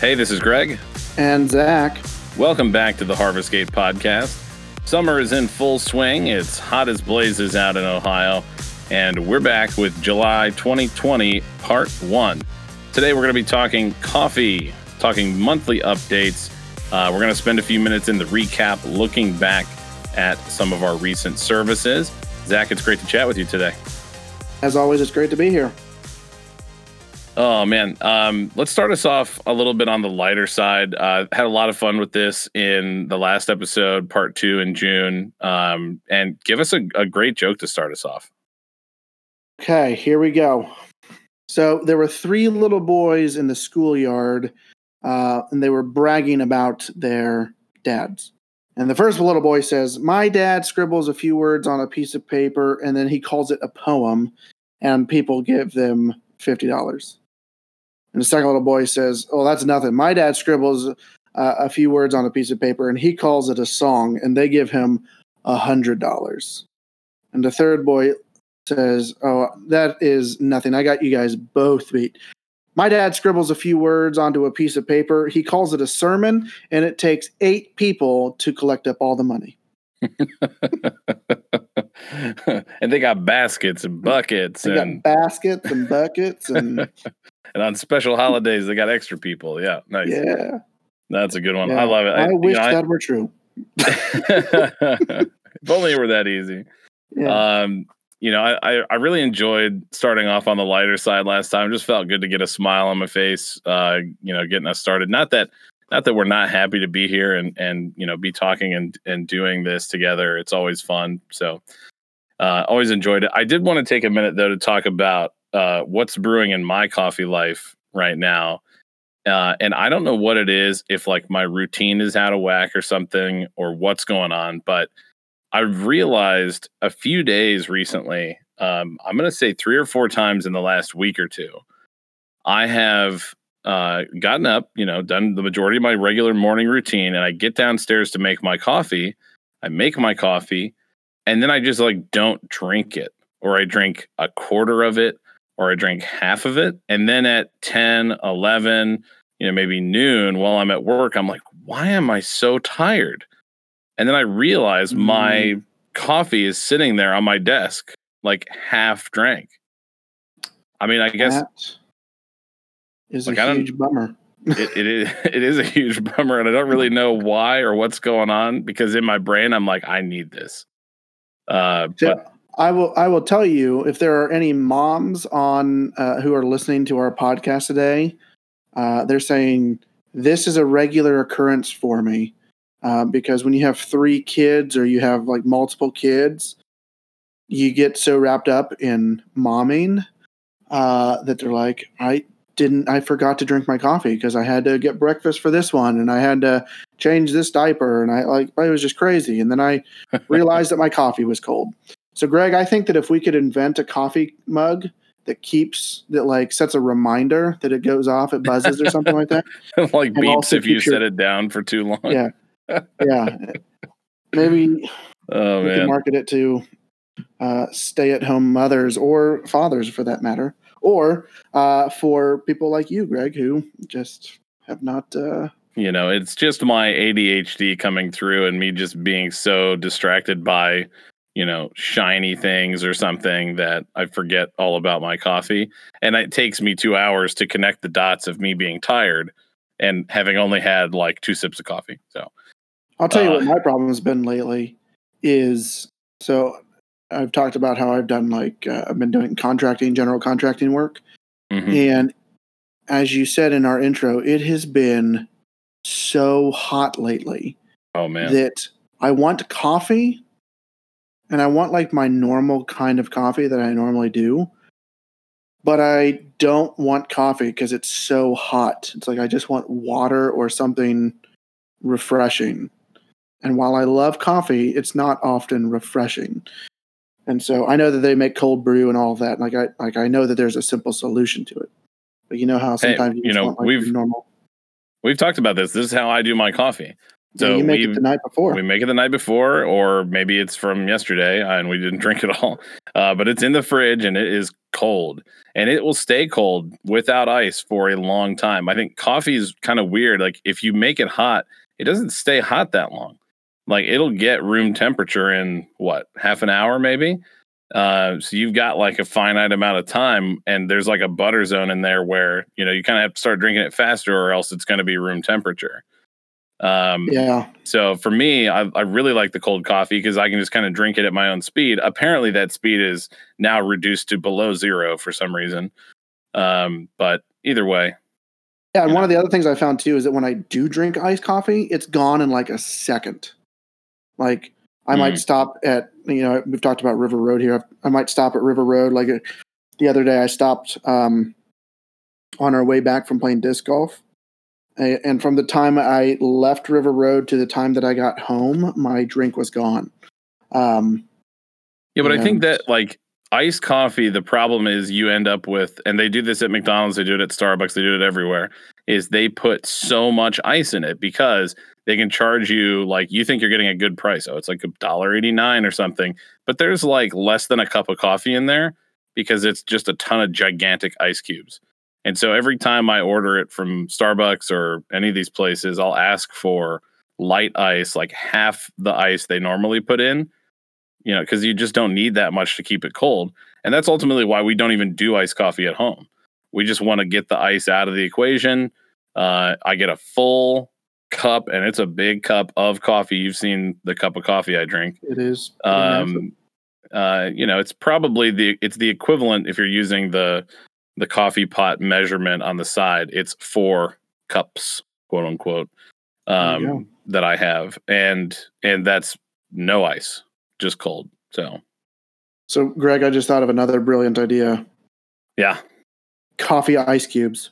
Hey, this is Greg. And Zach. Welcome back to the Harvest Gate podcast. Summer is in full swing. It's hot as blazes out in Ohio. And we're back with July 2020, part one. Today, we're going to be talking coffee, talking monthly updates. Uh, we're going to spend a few minutes in the recap, looking back at some of our recent services. Zach, it's great to chat with you today. As always, it's great to be here. Oh man, um, let's start us off a little bit on the lighter side. Uh, had a lot of fun with this in the last episode, part two in June, um, and give us a, a great joke to start us off. Okay, here we go. So there were three little boys in the schoolyard, uh, and they were bragging about their dads. And the first little boy says, My dad scribbles a few words on a piece of paper and then he calls it a poem, and people give them $50. And the second little boy says, Oh, that's nothing. My dad scribbles uh, a few words on a piece of paper and he calls it a song, and they give him a $100. And the third boy says, Oh, that is nothing. I got you guys both beat. My dad scribbles a few words onto a piece of paper. He calls it a sermon, and it takes eight people to collect up all the money. and they got baskets and buckets they and baskets and buckets and and on special holidays they got extra people. Yeah, nice. Yeah, that's a good one. Yeah. I love it. I, I wish know, that I, were true. if only it were that easy. Yeah. Um, you know, I, I really enjoyed starting off on the lighter side last time. Just felt good to get a smile on my face. Uh, you know, getting us started. Not that not that we're not happy to be here and and you know be talking and and doing this together. It's always fun. So uh, always enjoyed it. I did want to take a minute though to talk about uh, what's brewing in my coffee life right now. Uh, and I don't know what it is, if like my routine is out of whack or something, or what's going on. But I've realized a few days recently, um, I'm going to say three or four times in the last week or two, I have uh, gotten up, you know, done the majority of my regular morning routine, and I get downstairs to make my coffee. I make my coffee, and then I just like don't drink it, or I drink a quarter of it, or I drink half of it. And then at 10, 11, you know, maybe noon while I'm at work, I'm like, why am I so tired? And then I realize mm. my coffee is sitting there on my desk, like half drank. I mean, I guess that is like, a huge bummer. it, it is it is a huge bummer, and I don't really know why or what's going on because in my brain I'm like, I need this. Uh, so but I will I will tell you if there are any moms on uh, who are listening to our podcast today, uh, they're saying this is a regular occurrence for me. Uh, because when you have three kids or you have like multiple kids, you get so wrapped up in momming uh, that they're like, I didn't, I forgot to drink my coffee because I had to get breakfast for this one and I had to change this diaper and I like, it was just crazy. And then I realized that my coffee was cold. So, Greg, I think that if we could invent a coffee mug that keeps that like sets a reminder that it goes off, it buzzes or something like that, like beeps if you your, set it down for too long. Yeah, yeah. Maybe oh, we man. can market it to uh, stay-at-home mothers or fathers, for that matter, or uh, for people like you, Greg, who just have not. Uh, you know, it's just my ADHD coming through, and me just being so distracted by you know shiny things or something that I forget all about my coffee, and it takes me two hours to connect the dots of me being tired and having only had like two sips of coffee. So I'll tell you uh, what my problem has been lately is so I've talked about how I've done like uh, I've been doing contracting, general contracting work, mm-hmm. and as you said in our intro, it has been so hot lately. Oh man, that I want coffee, and I want like my normal kind of coffee that I normally do, but I don't want coffee because it's so hot. It's like I just want water or something refreshing. And while I love coffee, it's not often refreshing. And so I know that they make cold brew and all that. Like I like I know that there's a simple solution to it. But you know how sometimes hey, you, you know want, like, we've normal. We've talked about this. This is how I do my coffee. So yeah, you make we, it the night before. We make it the night before, or maybe it's from yesterday and we didn't drink it all. Uh, but it's in the fridge and it is cold, and it will stay cold without ice for a long time. I think coffee is kind of weird. Like if you make it hot, it doesn't stay hot that long. Like it'll get room temperature in what half an hour, maybe. Uh, so you've got like a finite amount of time, and there's like a butter zone in there where you know you kind of have to start drinking it faster, or else it's going to be room temperature. Um, yeah. So for me, I, I really like the cold coffee because I can just kind of drink it at my own speed. Apparently, that speed is now reduced to below zero for some reason. Um, but either way. Yeah, and one know. of the other things I found too is that when I do drink iced coffee, it's gone in like a second. Like I mm. might stop at you know we've talked about River Road here. I might stop at River Road. Like the other day, I stopped um, on our way back from playing disc golf and from the time I left River Road to the time that I got home, my drink was gone. Um, yeah, but I think that like iced coffee, the problem is you end up with, and they do this at McDonald's, they do it at Starbucks, they do it everywhere, is they put so much ice in it because they can charge you like you think you're getting a good price. Oh, it's like a dollar eighty nine or something, but there's like less than a cup of coffee in there because it's just a ton of gigantic ice cubes. And so every time I order it from Starbucks or any of these places, I'll ask for light ice, like half the ice they normally put in, you know, because you just don't need that much to keep it cold. And that's ultimately why we don't even do iced coffee at home. We just want to get the ice out of the equation. Uh, I get a full cup, and it's a big cup of coffee. You've seen the cup of coffee I drink. It is. Um, uh, you know, it's probably the it's the equivalent if you're using the the coffee pot measurement on the side, it's four cups, quote unquote, um, that I have, and and that's no ice, just cold. So, so Greg, I just thought of another brilliant idea. Yeah, coffee ice cubes.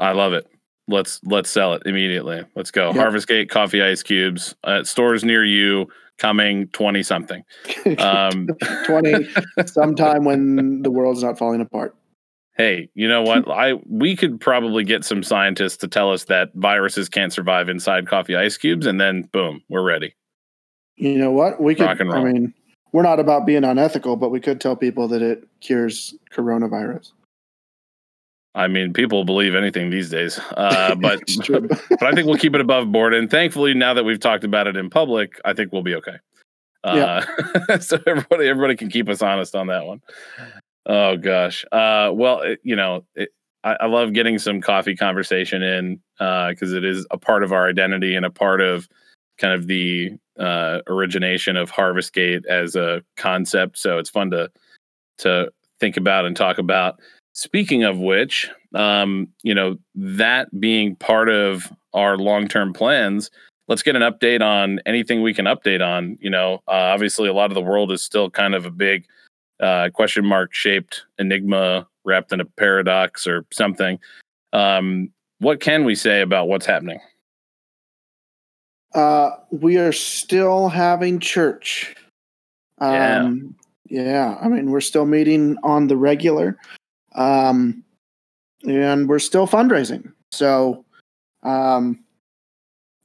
I love it. Let's let's sell it immediately. Let's go. Yep. Harvest Gate coffee ice cubes at stores near you coming 20 something. Um, 20 sometime when the world's not falling apart hey, you know what? I we could probably get some scientists to tell us that viruses can't survive inside coffee ice cubes, and then boom, we're ready. You know what? We could. I mean, we're not about being unethical, but we could tell people that it cures coronavirus. I mean, people believe anything these days, uh, but but I think we'll keep it above board. And thankfully, now that we've talked about it in public, I think we'll be okay. Uh, yeah. so everybody everybody can keep us honest on that one. Oh gosh. Uh, well, it, you know, it, I, I, love getting some coffee conversation in because uh, it is a part of our identity and a part of kind of the uh, origination of Harvest Gate as a concept. So it's fun to to think about and talk about. Speaking of which, um, you know, that being part of our long term plans, let's get an update on anything we can update on. You know, uh, obviously, a lot of the world is still kind of a big uh, question mark shaped enigma wrapped in a paradox or something. Um, what can we say about what's happening? Uh, we are still having church. Um, yeah. yeah, I mean, we're still meeting on the regular, um, and we're still fundraising. So, um,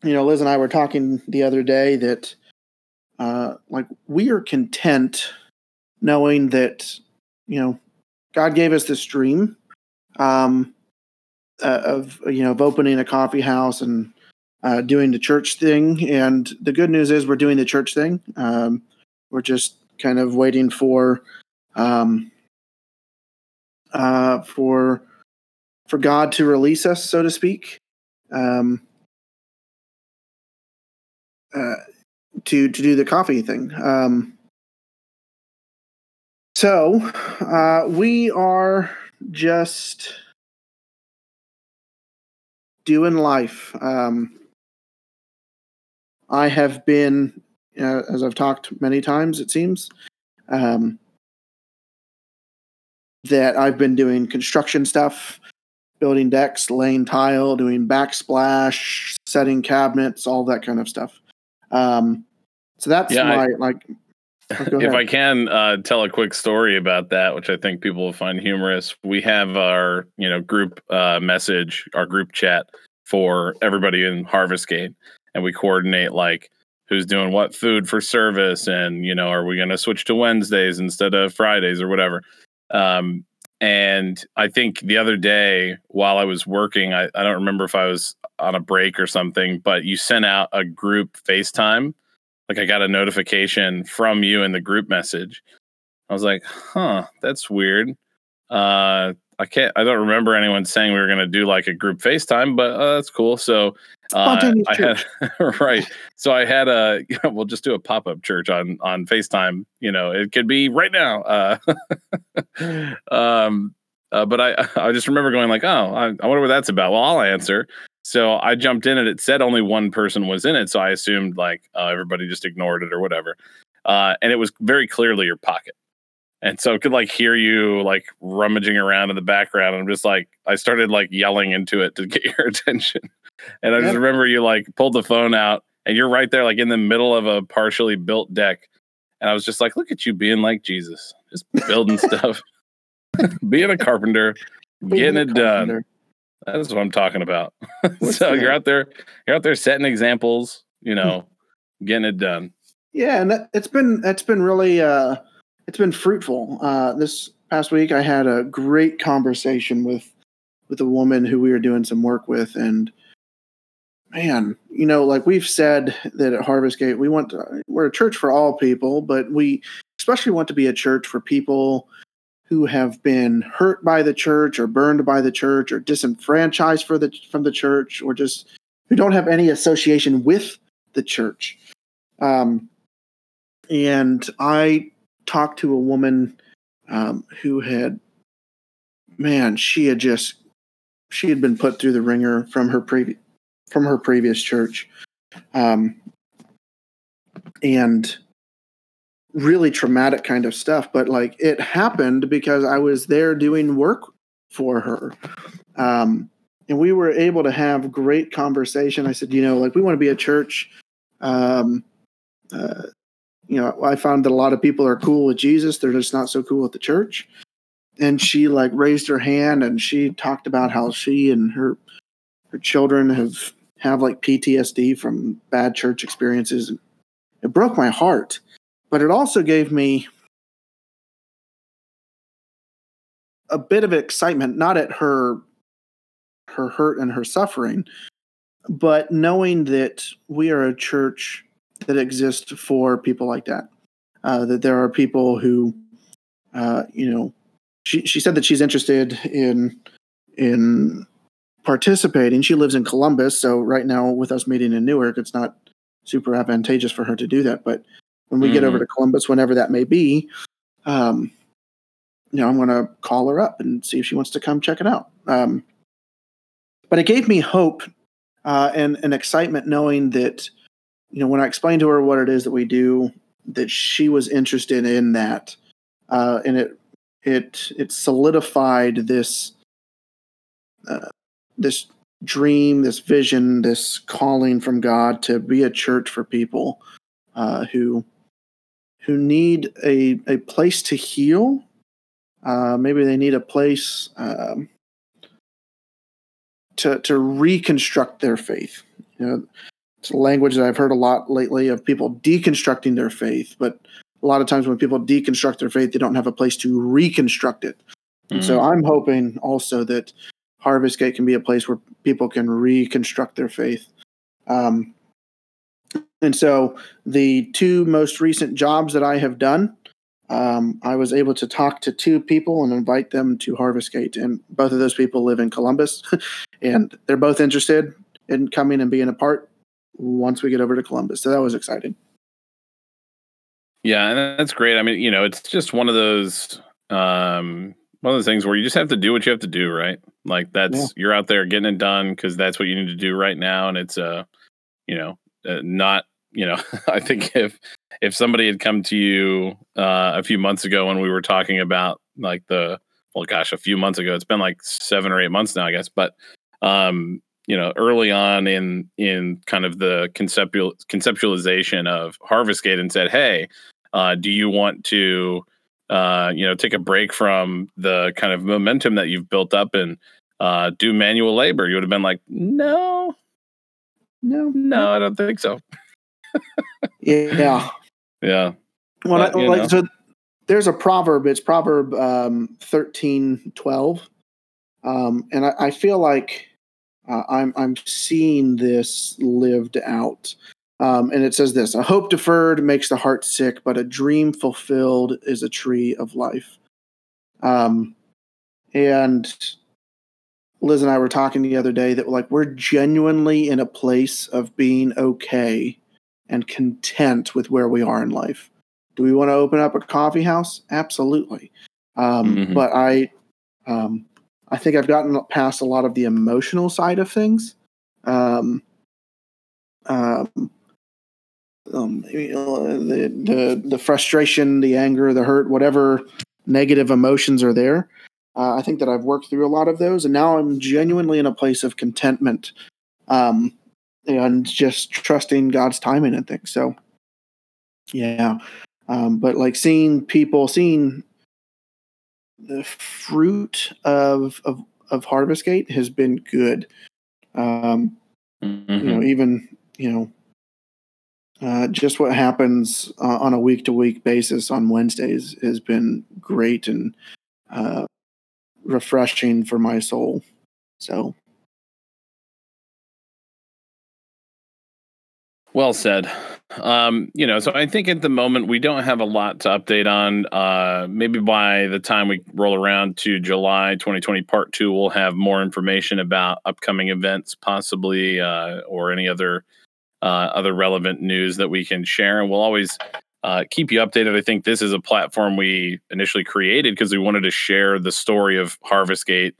you know, Liz and I were talking the other day that, uh, like, we are content knowing that you know God gave us this dream um, uh, of you know of opening a coffee house and uh, doing the church thing. And the good news is we're doing the church thing. Um, we're just kind of waiting for um, uh, for for God to release us, so to speak. Um, uh, to to do the coffee thing. Um, so uh, we are just doing life. Um, I have been, uh, as I've talked many times, it seems, um, that I've been doing construction stuff, building decks, laying tile, doing backsplash, setting cabinets, all that kind of stuff. Um, so that's yeah, my I, like if I can uh, tell a quick story about that, which I think people will find humorous, we have our you know group uh, message, our group chat for everybody in Harvest Gate, and we coordinate like who's doing what food for service and you know are we going to switch to wednesdays instead of fridays or whatever um, and i think the other day while i was working I, I don't remember if i was on a break or something but you sent out a group facetime like i got a notification from you in the group message i was like huh that's weird uh I can't. I don't remember anyone saying we were going to do like a group FaceTime, but uh, that's cool. So uh, I had right. So I had a. You know, we'll just do a pop up church on on FaceTime. You know, it could be right now. Uh, um, uh, but I I just remember going like, oh, I, I wonder what that's about. Well, I'll answer. So I jumped in and it said only one person was in it. So I assumed like uh, everybody just ignored it or whatever. Uh, and it was very clearly your pocket and so I could like hear you like rummaging around in the background. I'm just like I started like yelling into it to get your attention, and I just remember you like pulled the phone out, and you're right there like in the middle of a partially built deck, and I was just like, look at you being like Jesus, just building stuff, being a carpenter, being getting it done. That's what I'm talking about. so you're out there, you're out there setting examples, you hmm. know, getting it done. Yeah, and it's been it's been really. uh it's been fruitful. Uh, this past week, I had a great conversation with with a woman who we were doing some work with, and man, you know, like we've said that at Harvest Gate, we want to, we're a church for all people, but we especially want to be a church for people who have been hurt by the church or burned by the church or disenfranchised for the from the church or just who don't have any association with the church. Um, and I talked to a woman um, who had, man, she had just she had been put through the wringer from her previous from her previous church, um, and really traumatic kind of stuff. But like it happened because I was there doing work for her. Um, and we were able to have great conversation. I said, you know, like we want to be a church um, uh, you know, I found that a lot of people are cool with Jesus. They're just not so cool with the church. And she like raised her hand and she talked about how she and her her children have have like PTSD from bad church experiences. It broke my heart, but it also gave me a bit of excitement, not at her her hurt and her suffering, but knowing that we are a church that exist for people like that. Uh, that there are people who, uh, you know, she she said that she's interested in in participating. She lives in Columbus, so right now with us meeting in Newark, it's not super advantageous for her to do that. But when we mm. get over mm-hmm. to Columbus, whenever that may be, um, you know, I'm going to call her up and see if she wants to come check it out. Um, but it gave me hope uh, and an excitement knowing that you know, when I explained to her what it is that we do, that she was interested in that, uh, and it it it solidified this uh, this dream, this vision, this calling from God to be a church for people uh, who who need a a place to heal. Uh, maybe they need a place um, to to reconstruct their faith. You know, it's a language that I've heard a lot lately of people deconstructing their faith, but a lot of times when people deconstruct their faith, they don't have a place to reconstruct it. Mm. so I'm hoping also that Harvest Gate can be a place where people can reconstruct their faith. Um, and so the two most recent jobs that I have done, um, I was able to talk to two people and invite them to Harvest Gate. And both of those people live in Columbus, and they're both interested in coming and being a part once we get over to Columbus. So that was exciting. Yeah, and that's great. I mean, you know, it's just one of those um one of those things where you just have to do what you have to do, right? Like that's yeah. you're out there getting it done because that's what you need to do right now, and it's uh, you know, uh, not you know, I think if if somebody had come to you uh, a few months ago when we were talking about like the well, gosh, a few months ago, it's been like seven or eight months now, I guess, but um, you know early on in in kind of the conceptual conceptualization of harvestgate and said hey uh, do you want to uh, you know take a break from the kind of momentum that you've built up and uh, do manual labor you would have been like no No, no, I don't think so. yeah, yeah. Well, but, I, like, so there's a proverb. It's Proverb um, thirteen twelve, um, and I, I, feel like uh, I'm I'm seeing this lived out. Um, and it says this: "A hope deferred makes the heart sick, but a dream fulfilled is a tree of life." Um, and Liz and I were talking the other day that like we're genuinely in a place of being okay and content with where we are in life. Do we want to open up a coffee house? Absolutely. Um, mm-hmm. But I, um, I think I've gotten past a lot of the emotional side of things. Um, um, um, you know, the, the the frustration, the anger, the hurt, whatever negative emotions are there. Uh, I think that I've worked through a lot of those, and now I'm genuinely in a place of contentment, um, and just trusting God's timing and things. So, yeah, um, but like seeing people, seeing the fruit of of of Harvest Gate has been good. Um, mm-hmm. You know, mm-hmm. even you know, uh, just what happens uh, on a week to week basis on Wednesdays has been great and uh, refreshing for my soul. So, well said. Um, you know, so I think at the moment we don't have a lot to update on. Uh, maybe by the time we roll around to July 2020 part two, we'll have more information about upcoming events, possibly, uh, or any other uh, other relevant news that we can share. And we'll always uh, keep you updated. I think this is a platform we initially created because we wanted to share the story of HarvestGate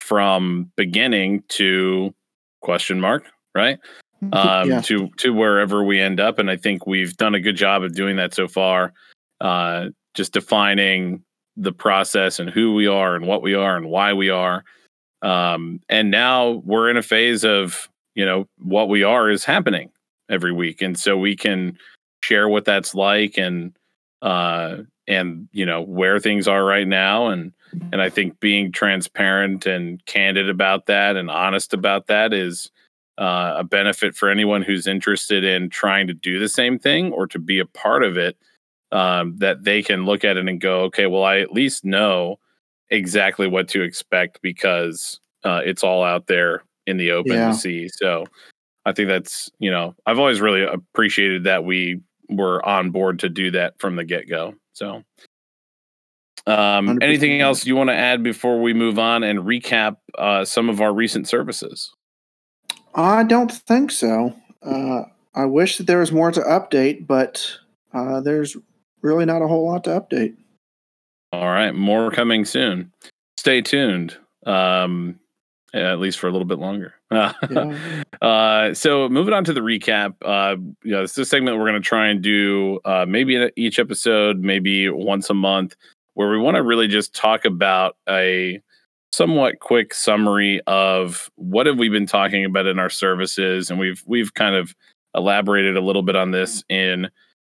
from beginning to question mark, right? Um, yeah. to to wherever we end up. And I think we've done a good job of doing that so far. Uh, just defining the process and who we are and what we are and why we are. Um, and now we're in a phase of you know what we are is happening every week, and so we can share what that's like and uh, and you know where things are right now and and I think being transparent and candid about that and honest about that is uh, a benefit for anyone who's interested in trying to do the same thing or to be a part of it um, that they can look at it and go okay well i at least know exactly what to expect because uh, it's all out there in the open yeah. to see. So i think that's you know i've always really appreciated that we were on board to do that from the get-go. So um, anything else you want to add before we move on and recap uh, some of our recent services I don't think so. Uh, I wish that there was more to update, but uh, there's really not a whole lot to update. All right, more coming soon. Stay tuned. Um, at least for a little bit longer. yeah. uh, so moving on to the recap. Uh, you know, this is a segment we're going to try and do uh, maybe in each episode, maybe once a month, where we want to really just talk about a somewhat quick summary of what have we been talking about in our services and we've we've kind of elaborated a little bit on this in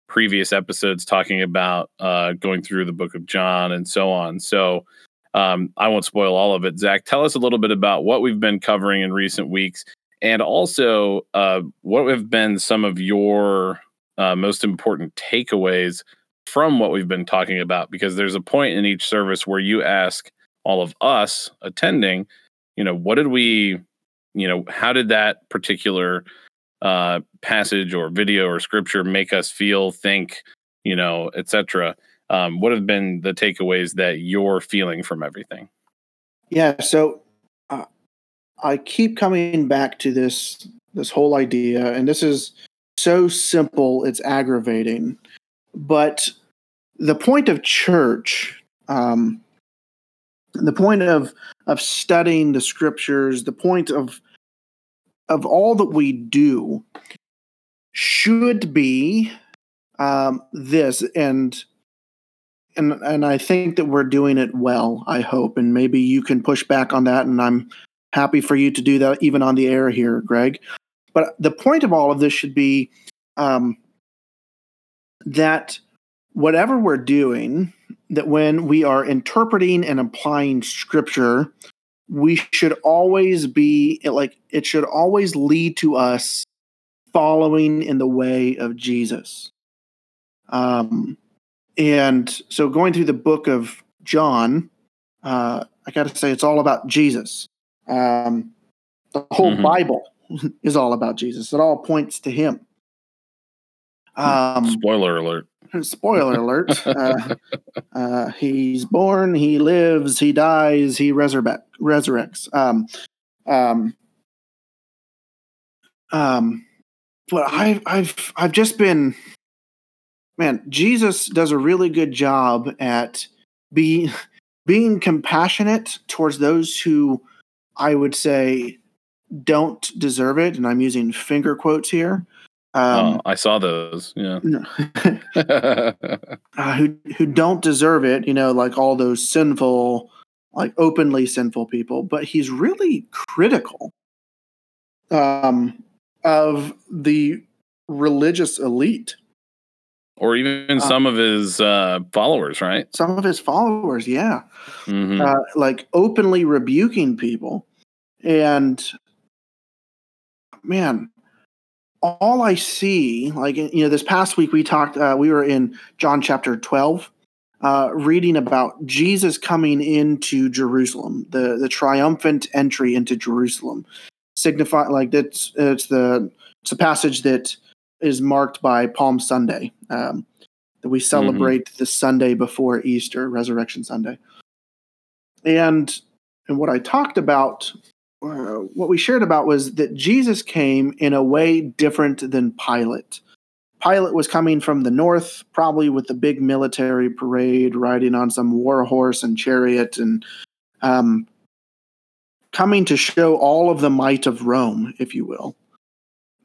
previous episodes talking about uh, going through the book of john and so on. So um, i won't spoil all of it. Zach tell us a little bit about what we've been covering in recent weeks and also uh, what have been some of your uh, most important takeaways from what we've been talking about because there's a point in each service where you ask all of us attending, you know, what did we, you know, how did that particular uh, passage or video or scripture make us feel, think, you know, etc. Um, what have been the takeaways that you're feeling from everything? Yeah, so uh, I keep coming back to this this whole idea, and this is so simple, it's aggravating. But the point of church, um, the point of of studying the scriptures, the point of of all that we do should be um, this and and and I think that we're doing it well. I hope, and maybe you can push back on that, and I'm happy for you to do that even on the air here, Greg. But the point of all of this should be um, that whatever we're doing, that when we are interpreting and applying scripture, we should always be like it should always lead to us following in the way of Jesus. Um, and so going through the book of John, uh, I got to say it's all about Jesus. Um, the whole mm-hmm. Bible is all about Jesus. It all points to Him. Um, spoiler alert. Spoiler alert. Uh, uh, he's born, he lives, he dies, he resurrect, resurrects. Um, um, um, but I've I've I've just been man, Jesus does a really good job at being being compassionate towards those who I would say don't deserve it, and I'm using finger quotes here. Um, oh, I saw those. Yeah, uh, who who don't deserve it. You know, like all those sinful, like openly sinful people. But he's really critical um, of the religious elite or even uh, some of his uh, followers, right? Some of his followers, yeah, mm-hmm. uh, like openly rebuking people, and man, all I see, like you know, this past week we talked, uh, we were in John chapter twelve, uh, reading about Jesus coming into Jerusalem, the the triumphant entry into Jerusalem, signify like that's it's the it's a passage that is marked by Palm Sunday. Um, that we mm-hmm. celebrate mm-hmm. the Sunday before Easter, Resurrection Sunday. And and what I talked about, uh, what we shared about was that Jesus came in a way different than Pilate. Pilate was coming from the north, probably with a big military parade, riding on some war horse and chariot, and um, coming to show all of the might of Rome, if you will.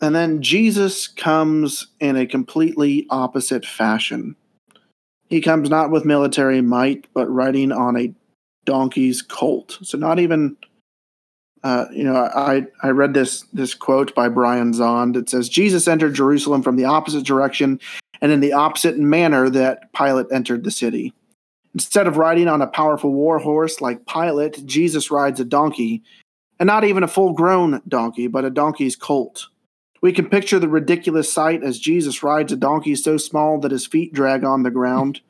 And then Jesus comes in a completely opposite fashion. He comes not with military might, but riding on a donkey's colt. So not even, uh, you know, I I read this this quote by Brian Zahnd. It says Jesus entered Jerusalem from the opposite direction and in the opposite manner that Pilate entered the city. Instead of riding on a powerful war horse like Pilate, Jesus rides a donkey, and not even a full grown donkey, but a donkey's colt. We can picture the ridiculous sight as Jesus rides a donkey so small that his feet drag on the ground.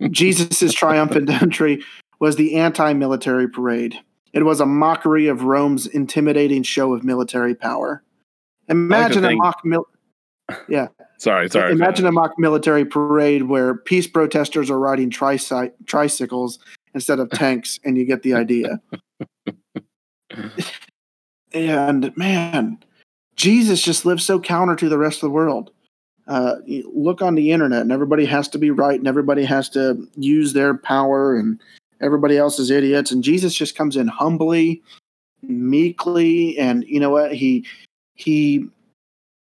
Jesus' triumphant entry was the anti military parade. It was a mockery of Rome's intimidating show of military power. Imagine a mock mil- Yeah. sorry, sorry. Imagine a mock military parade where peace protesters are riding tricy- tricycles instead of tanks, and you get the idea. and man, Jesus just lives so counter to the rest of the world. Uh, look on the internet, and everybody has to be right, and everybody has to use their power, and everybody else is idiots. And Jesus just comes in humbly, meekly, and you know what? He he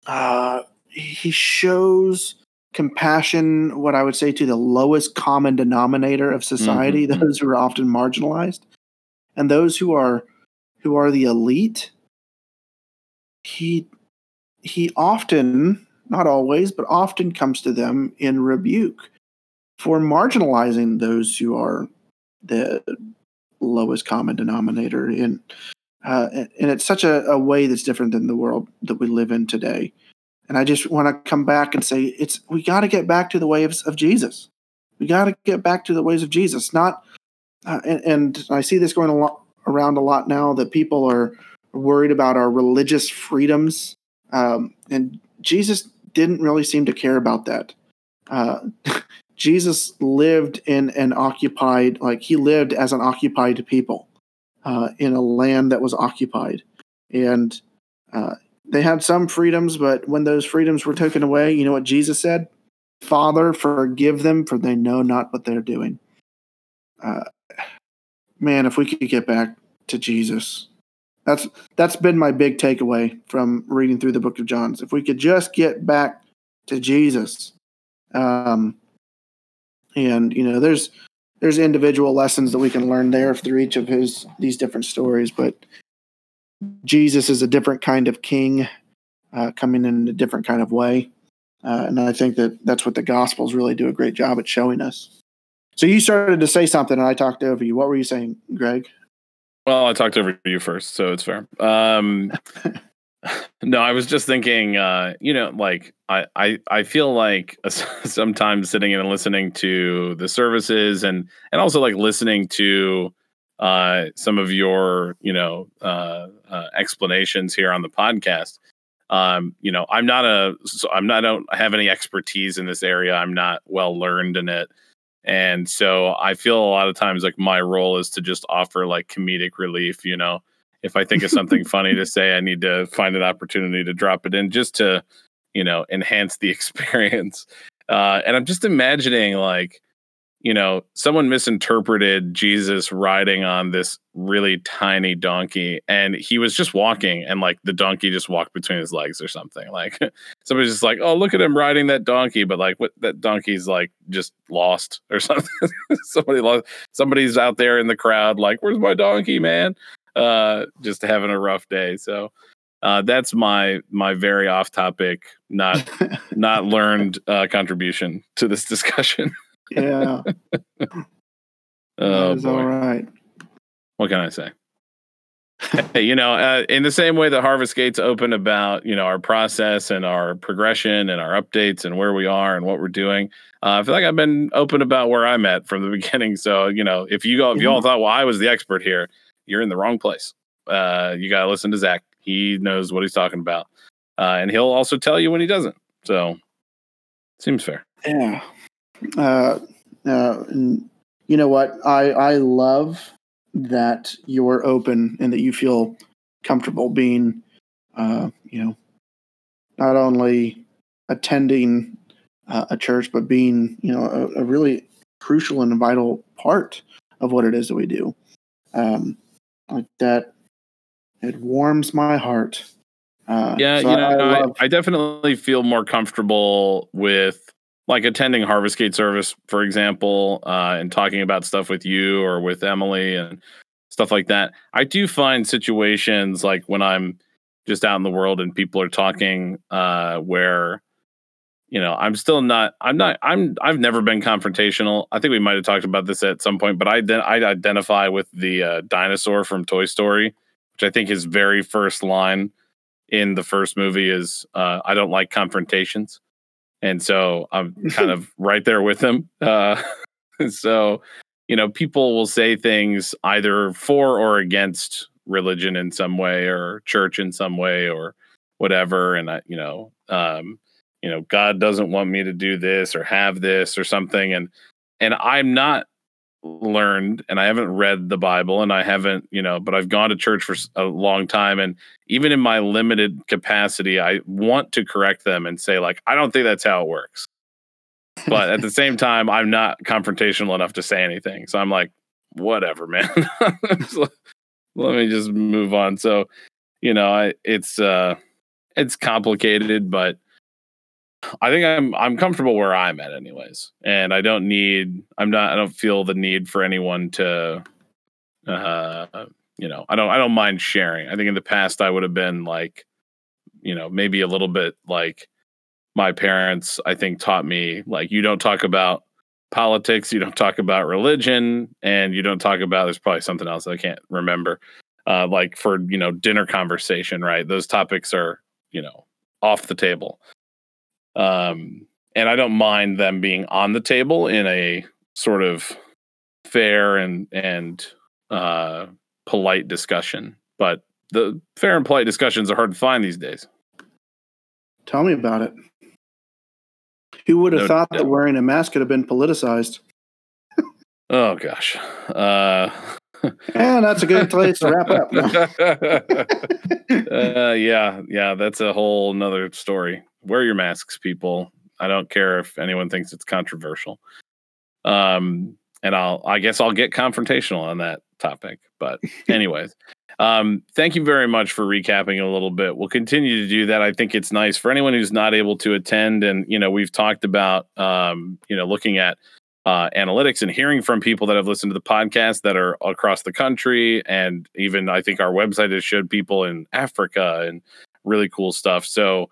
uh, he shows compassion. What I would say to the lowest common denominator of society, mm-hmm. those who are often marginalized, and those who are who are the elite he he often not always but often comes to them in rebuke for marginalizing those who are the lowest common denominator in uh, and it's such a, a, way that's different than the world that we live in today and i just want to come back and say it's we got to get back to the ways of jesus we got to get back to the ways of jesus not uh, and, and, i see this going a lot, around a lot now that people are worried about our religious freedoms. Um, and Jesus didn't really seem to care about that. Uh, Jesus lived in an occupied, like he lived as an occupied people uh, in a land that was occupied. And uh, they had some freedoms, but when those freedoms were taken away, you know what Jesus said? Father, forgive them, for they know not what they're doing. Uh, man, if we could get back to Jesus, that's that's been my big takeaway from reading through the book of John. If we could just get back to Jesus, um, and you know, there's there's individual lessons that we can learn there through each of his these different stories, but Jesus is a different kind of king, uh, coming in a different kind of way, uh, and I think that that's what the Gospels really do a great job at showing us. So you started to say something, and I talked over you. What were you saying, Greg? Well, I talked over you first, so it's fair. Um, No, I was just thinking, uh, you know, like I, I, I feel like sometimes sitting and listening to the services and and also like listening to uh, some of your, you know, uh, uh, explanations here on the podcast. Um, you know, I'm not a, I'm not, I don't have any expertise in this area. I'm not well learned in it. And so I feel a lot of times like my role is to just offer like comedic relief, you know, if I think of something funny to say, I need to find an opportunity to drop it in just to, you know, enhance the experience. Uh, and I'm just imagining like, you know, someone misinterpreted Jesus riding on this really tiny donkey and he was just walking and like the donkey just walked between his legs or something. Like somebody's just like, oh, look at him riding that donkey. But like what that donkey's like just lost or something. Somebody lost somebody's out there in the crowd, like, where's my donkey, man? Uh, just having a rough day. So uh, that's my my very off topic, not not learned uh, contribution to this discussion. yeah. oh, boy. all right. What can I say? hey, you know, uh, in the same way that Harvest Gate's open about you know our process and our progression and our updates and where we are and what we're doing, uh, I feel like I've been open about where I'm at from the beginning. So you know, if you go, if you all thought, well, I was the expert here, you're in the wrong place. Uh, you got to listen to Zach. He knows what he's talking about. Uh, and he'll also tell you when he doesn't. So seems fair. Yeah. Uh, uh, you know what? I, I love that you're open and that you feel comfortable being, uh, you know, not only attending uh, a church, but being, you know, a, a, really crucial and vital part of what it is that we do. Um, like that it warms my heart. Uh, yeah so you know I, love- I, I, definitely feel more comfortable with like attending harvest gate service for example uh, and talking about stuff with you or with emily and stuff like that. I do find situations like when i'm just out in the world and people are talking uh, where you know i'm still not i'm not i'm i've never been confrontational. I think we might have talked about this at some point but i i identify with the uh, dinosaur from toy story which i think his very first line in the first movie is uh, i don't like confrontations. And so i'm kind of right there with him. Uh, so you know people will say things either for or against religion in some way or church in some way or whatever. And i you know um you know god doesn't want me to do this or have this or something. And and i'm not learned and i haven't read the bible and i haven't you know but i've gone to church for a long time. And even in my limited capacity i want to correct them and say like i don't think that's how it works. But at the same time i'm not confrontational enough to say anything. So i'm like whatever man. Let me just move on. So you know i it's uh it's complicated but I think I'm I'm comfortable where I'm at anyways. And I don't need I'm not I don't feel the need for anyone to uh you know, I don't I don't mind sharing. I think in the past I would have been like you know, maybe a little bit like my parents I think taught me like you don't talk about politics, you don't talk about religion, and you don't talk about there's probably something else I can't remember. Uh like for, you know, dinner conversation, right? Those topics are, you know, off the table. Um, and I don't mind them being on the table in a sort of fair and and uh, polite discussion. But the fair and polite discussions are hard to find these days. Tell me about it. Who would have no, thought that wearing a mask could have been politicized? oh gosh. Uh, and that's a good place to wrap up. uh, yeah, yeah, that's a whole another story. Wear your masks, people. I don't care if anyone thinks it's controversial. Um, and I'll, I guess I'll get confrontational on that topic. But, anyways, um, thank you very much for recapping a little bit. We'll continue to do that. I think it's nice for anyone who's not able to attend. And, you know, we've talked about, um, you know, looking at uh, analytics and hearing from people that have listened to the podcast that are across the country. And even I think our website has showed people in Africa and really cool stuff. So,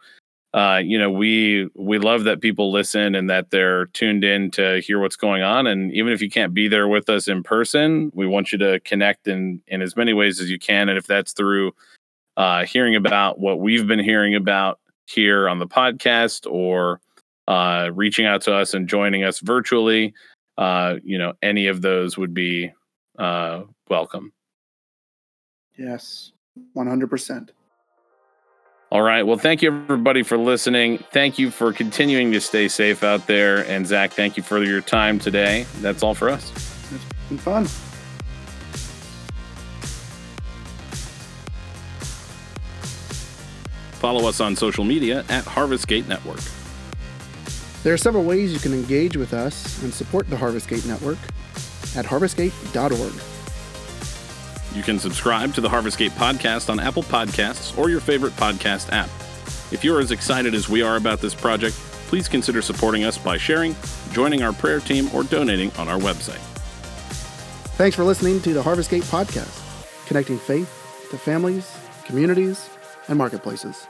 uh, you know, we we love that people listen and that they're tuned in to hear what's going on. And even if you can't be there with us in person, we want you to connect in in as many ways as you can. And if that's through uh, hearing about what we've been hearing about here on the podcast or uh, reaching out to us and joining us virtually, uh, you know, any of those would be uh, welcome. Yes, 100%. All right. Well, thank you, everybody, for listening. Thank you for continuing to stay safe out there. And Zach, thank you for your time today. That's all for us. It's been fun. Follow us on social media at Harvestgate Network. There are several ways you can engage with us and support the Harvestgate Network at harvestgate.org. You can subscribe to the Harvestgate podcast on Apple Podcasts or your favorite podcast app. If you're as excited as we are about this project, please consider supporting us by sharing, joining our prayer team, or donating on our website. Thanks for listening to the Harvestgate podcast, connecting faith to families, communities, and marketplaces.